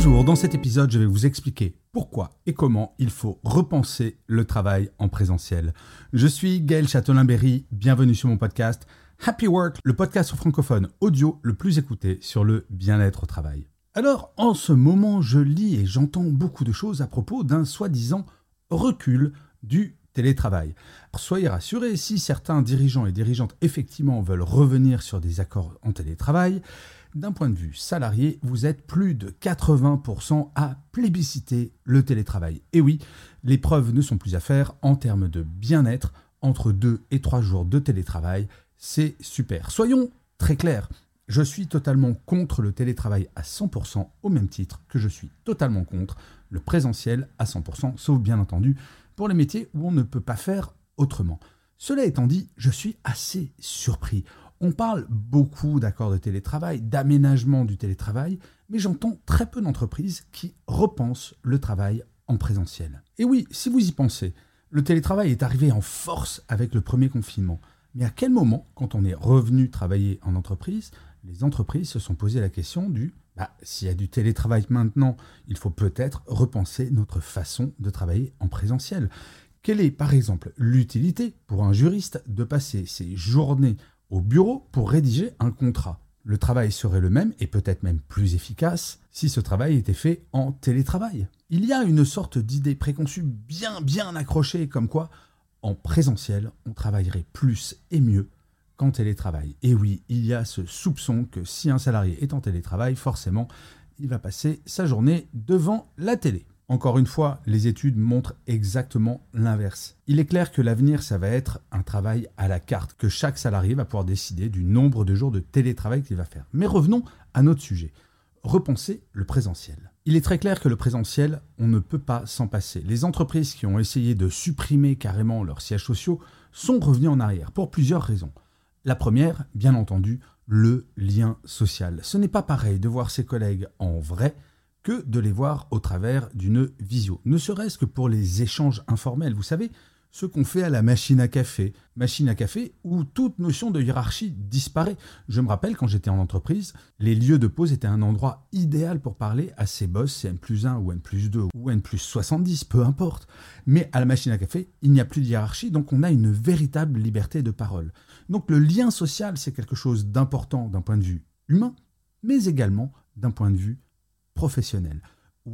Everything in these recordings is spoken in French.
Bonjour, dans cet épisode, je vais vous expliquer pourquoi et comment il faut repenser le travail en présentiel. Je suis Gaël Châtelain-Berry, bienvenue sur mon podcast Happy Work, le podcast francophone audio le plus écouté sur le bien-être au travail. Alors, en ce moment, je lis et j'entends beaucoup de choses à propos d'un soi-disant recul du télétravail. soyez rassurés, si certains dirigeants et dirigeantes effectivement veulent revenir sur des accords en télétravail, d'un point de vue salarié, vous êtes plus de 80% à plébisciter le télétravail. Et oui, les preuves ne sont plus à faire en termes de bien-être. Entre 2 et 3 jours de télétravail, c'est super. Soyons très clairs, je suis totalement contre le télétravail à 100% au même titre que je suis totalement contre le présentiel à 100%, sauf bien entendu pour les métiers où on ne peut pas faire autrement. Cela étant dit, je suis assez surpris. On parle beaucoup d'accords de télétravail, d'aménagement du télétravail, mais j'entends très peu d'entreprises qui repensent le travail en présentiel. Et oui, si vous y pensez, le télétravail est arrivé en force avec le premier confinement. Mais à quel moment, quand on est revenu travailler en entreprise, les entreprises se sont posé la question du bah, s'il y a du télétravail maintenant, il faut peut-être repenser notre façon de travailler en présentiel. Quelle est par exemple l'utilité pour un juriste de passer ses journées au bureau pour rédiger un contrat Le travail serait le même et peut-être même plus efficace si ce travail était fait en télétravail. Il y a une sorte d'idée préconçue bien bien accrochée comme quoi en présentiel on travaillerait plus et mieux qu'en télétravail. Et oui, il y a ce soupçon que si un salarié est en télétravail, forcément, il va passer sa journée devant la télé. Encore une fois, les études montrent exactement l'inverse. Il est clair que l'avenir, ça va être un travail à la carte, que chaque salarié va pouvoir décider du nombre de jours de télétravail qu'il va faire. Mais revenons à notre sujet. Repenser le présentiel. Il est très clair que le présentiel, on ne peut pas s'en passer. Les entreprises qui ont essayé de supprimer carrément leurs sièges sociaux sont revenues en arrière pour plusieurs raisons. La première, bien entendu, le lien social. Ce n'est pas pareil de voir ses collègues en vrai que de les voir au travers d'une visio. Ne serait-ce que pour les échanges informels. Vous savez, ce qu'on fait à la machine à café. Machine à café où toute notion de hiérarchie disparaît. Je me rappelle quand j'étais en entreprise, les lieux de pause étaient un endroit idéal pour parler à ses boss, c'est N plus 1 ou N plus 2 ou N plus 70, peu importe. Mais à la machine à café, il n'y a plus de hiérarchie, donc on a une véritable liberté de parole. Donc le lien social, c'est quelque chose d'important d'un point de vue humain, mais également d'un point de vue professionnel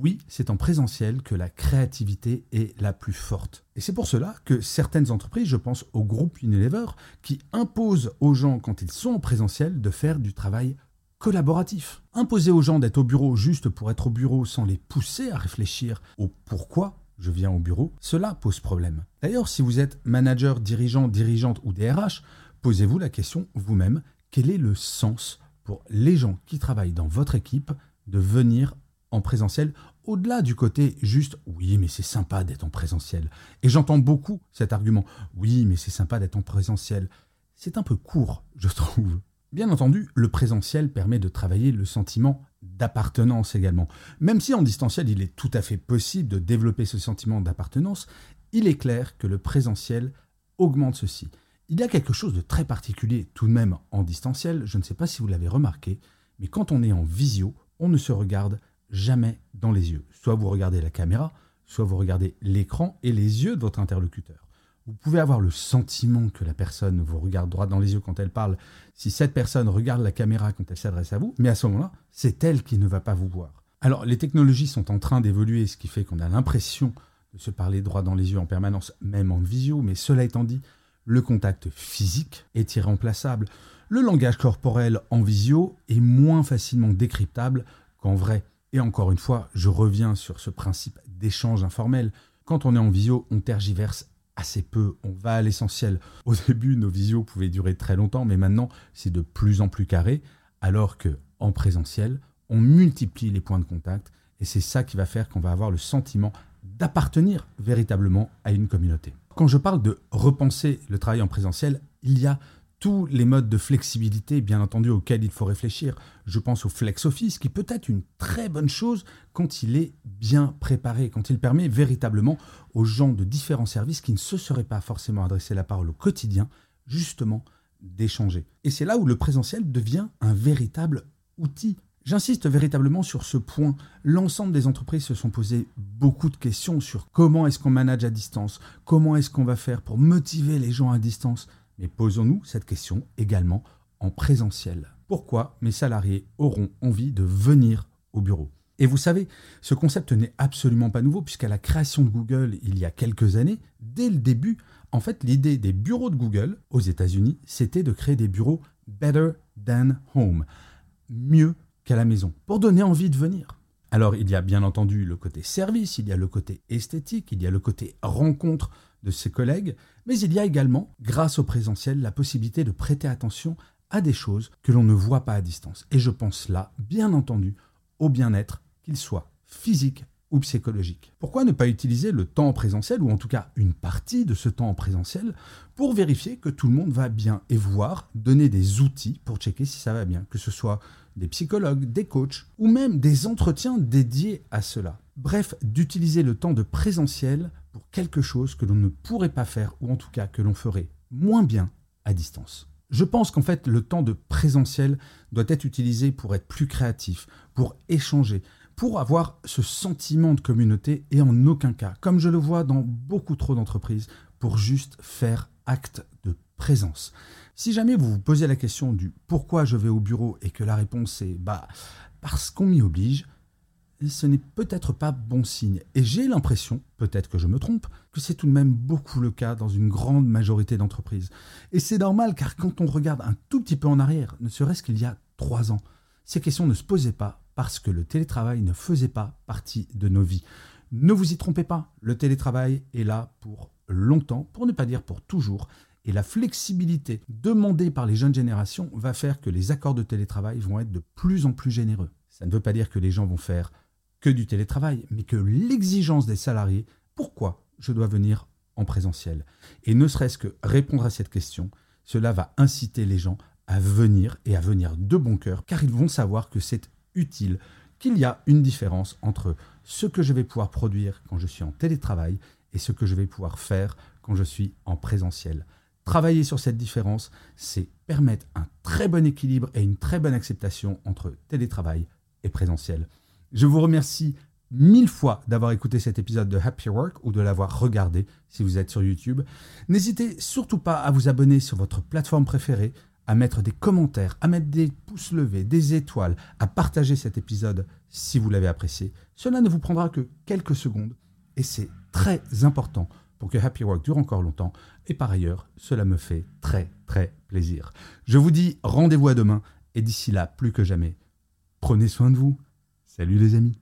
oui, c'est en présentiel que la créativité est la plus forte. Et c'est pour cela que certaines entreprises, je pense au groupe Unilever, qui imposent aux gens, quand ils sont en présentiel, de faire du travail collaboratif. Imposer aux gens d'être au bureau juste pour être au bureau sans les pousser à réfléchir au pourquoi je viens au bureau, cela pose problème. D'ailleurs, si vous êtes manager, dirigeant, dirigeante ou DRH, posez-vous la question vous-même, quel est le sens pour les gens qui travaillent dans votre équipe de venir en présentiel, au-delà du côté juste oui, mais c'est sympa d'être en présentiel. Et j'entends beaucoup cet argument oui, mais c'est sympa d'être en présentiel. C'est un peu court, je trouve. Bien entendu, le présentiel permet de travailler le sentiment d'appartenance également. Même si en distanciel, il est tout à fait possible de développer ce sentiment d'appartenance, il est clair que le présentiel augmente ceci. Il y a quelque chose de très particulier tout de même en distanciel, je ne sais pas si vous l'avez remarqué, mais quand on est en visio, on ne se regarde jamais dans les yeux. Soit vous regardez la caméra, soit vous regardez l'écran et les yeux de votre interlocuteur. Vous pouvez avoir le sentiment que la personne vous regarde droit dans les yeux quand elle parle, si cette personne regarde la caméra quand elle s'adresse à vous, mais à ce moment-là, c'est elle qui ne va pas vous voir. Alors les technologies sont en train d'évoluer, ce qui fait qu'on a l'impression de se parler droit dans les yeux en permanence, même en visio, mais cela étant dit, le contact physique est irremplaçable. Le langage corporel en visio est moins facilement décryptable qu'en vrai. Et encore une fois, je reviens sur ce principe d'échange informel. Quand on est en visio, on tergiverse assez peu, on va à l'essentiel. Au début, nos visios pouvaient durer très longtemps, mais maintenant, c'est de plus en plus carré. alors que en présentiel, on multiplie les points de contact et c'est ça qui va faire qu'on va avoir le sentiment d'appartenir véritablement à une communauté. Quand je parle de repenser le travail en présentiel, il y a tous les modes de flexibilité, bien entendu, auxquels il faut réfléchir. Je pense au flex office, qui peut être une très bonne chose quand il est bien préparé, quand il permet véritablement aux gens de différents services qui ne se seraient pas forcément adressés la parole au quotidien, justement, d'échanger. Et c'est là où le présentiel devient un véritable outil. J'insiste véritablement sur ce point. L'ensemble des entreprises se sont posées beaucoup de questions sur comment est-ce qu'on manage à distance, comment est-ce qu'on va faire pour motiver les gens à distance. Mais posons-nous cette question également en présentiel. Pourquoi mes salariés auront envie de venir au bureau? Et vous savez, ce concept n'est absolument pas nouveau puisqu'à la création de Google il y a quelques années, dès le début, en fait l'idée des bureaux de Google aux États-Unis, c'était de créer des bureaux better than home, mieux qu'à la maison, pour donner envie de venir. Alors il y a bien entendu le côté service, il y a le côté esthétique, il y a le côté rencontre de ses collègues, mais il y a également, grâce au présentiel, la possibilité de prêter attention à des choses que l'on ne voit pas à distance. Et je pense là, bien entendu, au bien-être, qu'il soit physique ou psychologique. Pourquoi ne pas utiliser le temps en présentiel, ou en tout cas une partie de ce temps en présentiel, pour vérifier que tout le monde va bien et voir donner des outils pour checker si ça va bien, que ce soit des psychologues, des coachs, ou même des entretiens dédiés à cela. Bref, d'utiliser le temps de présentiel pour quelque chose que l'on ne pourrait pas faire, ou en tout cas que l'on ferait moins bien à distance. Je pense qu'en fait, le temps de présentiel doit être utilisé pour être plus créatif, pour échanger, pour avoir ce sentiment de communauté et en aucun cas, comme je le vois dans beaucoup trop d'entreprises, pour juste faire acte de présence. Si jamais vous vous posez la question du pourquoi je vais au bureau et que la réponse est bah parce qu'on m'y oblige, ce n'est peut-être pas bon signe. Et j'ai l'impression, peut-être que je me trompe, que c'est tout de même beaucoup le cas dans une grande majorité d'entreprises. Et c'est normal car quand on regarde un tout petit peu en arrière, ne serait-ce qu'il y a trois ans, ces questions ne se posaient pas parce que le télétravail ne faisait pas partie de nos vies. Ne vous y trompez pas, le télétravail est là pour longtemps, pour ne pas dire pour toujours, et la flexibilité demandée par les jeunes générations va faire que les accords de télétravail vont être de plus en plus généreux. Ça ne veut pas dire que les gens vont faire que du télétravail, mais que l'exigence des salariés, pourquoi je dois venir en présentiel? Et ne serait-ce que répondre à cette question, cela va inciter les gens à venir et à venir de bon cœur, car ils vont savoir que c'est utile, qu'il y a une différence entre ce que je vais pouvoir produire quand je suis en télétravail et ce que je vais pouvoir faire quand je suis en présentiel. Travailler sur cette différence, c'est permettre un très bon équilibre et une très bonne acceptation entre télétravail et présentiel. Je vous remercie mille fois d'avoir écouté cet épisode de Happy Work ou de l'avoir regardé si vous êtes sur YouTube. N'hésitez surtout pas à vous abonner sur votre plateforme préférée à mettre des commentaires, à mettre des pouces levés, des étoiles, à partager cet épisode si vous l'avez apprécié. Cela ne vous prendra que quelques secondes et c'est très important pour que Happy Work dure encore longtemps. Et par ailleurs, cela me fait très très plaisir. Je vous dis rendez-vous à demain et d'ici là, plus que jamais, prenez soin de vous. Salut les amis.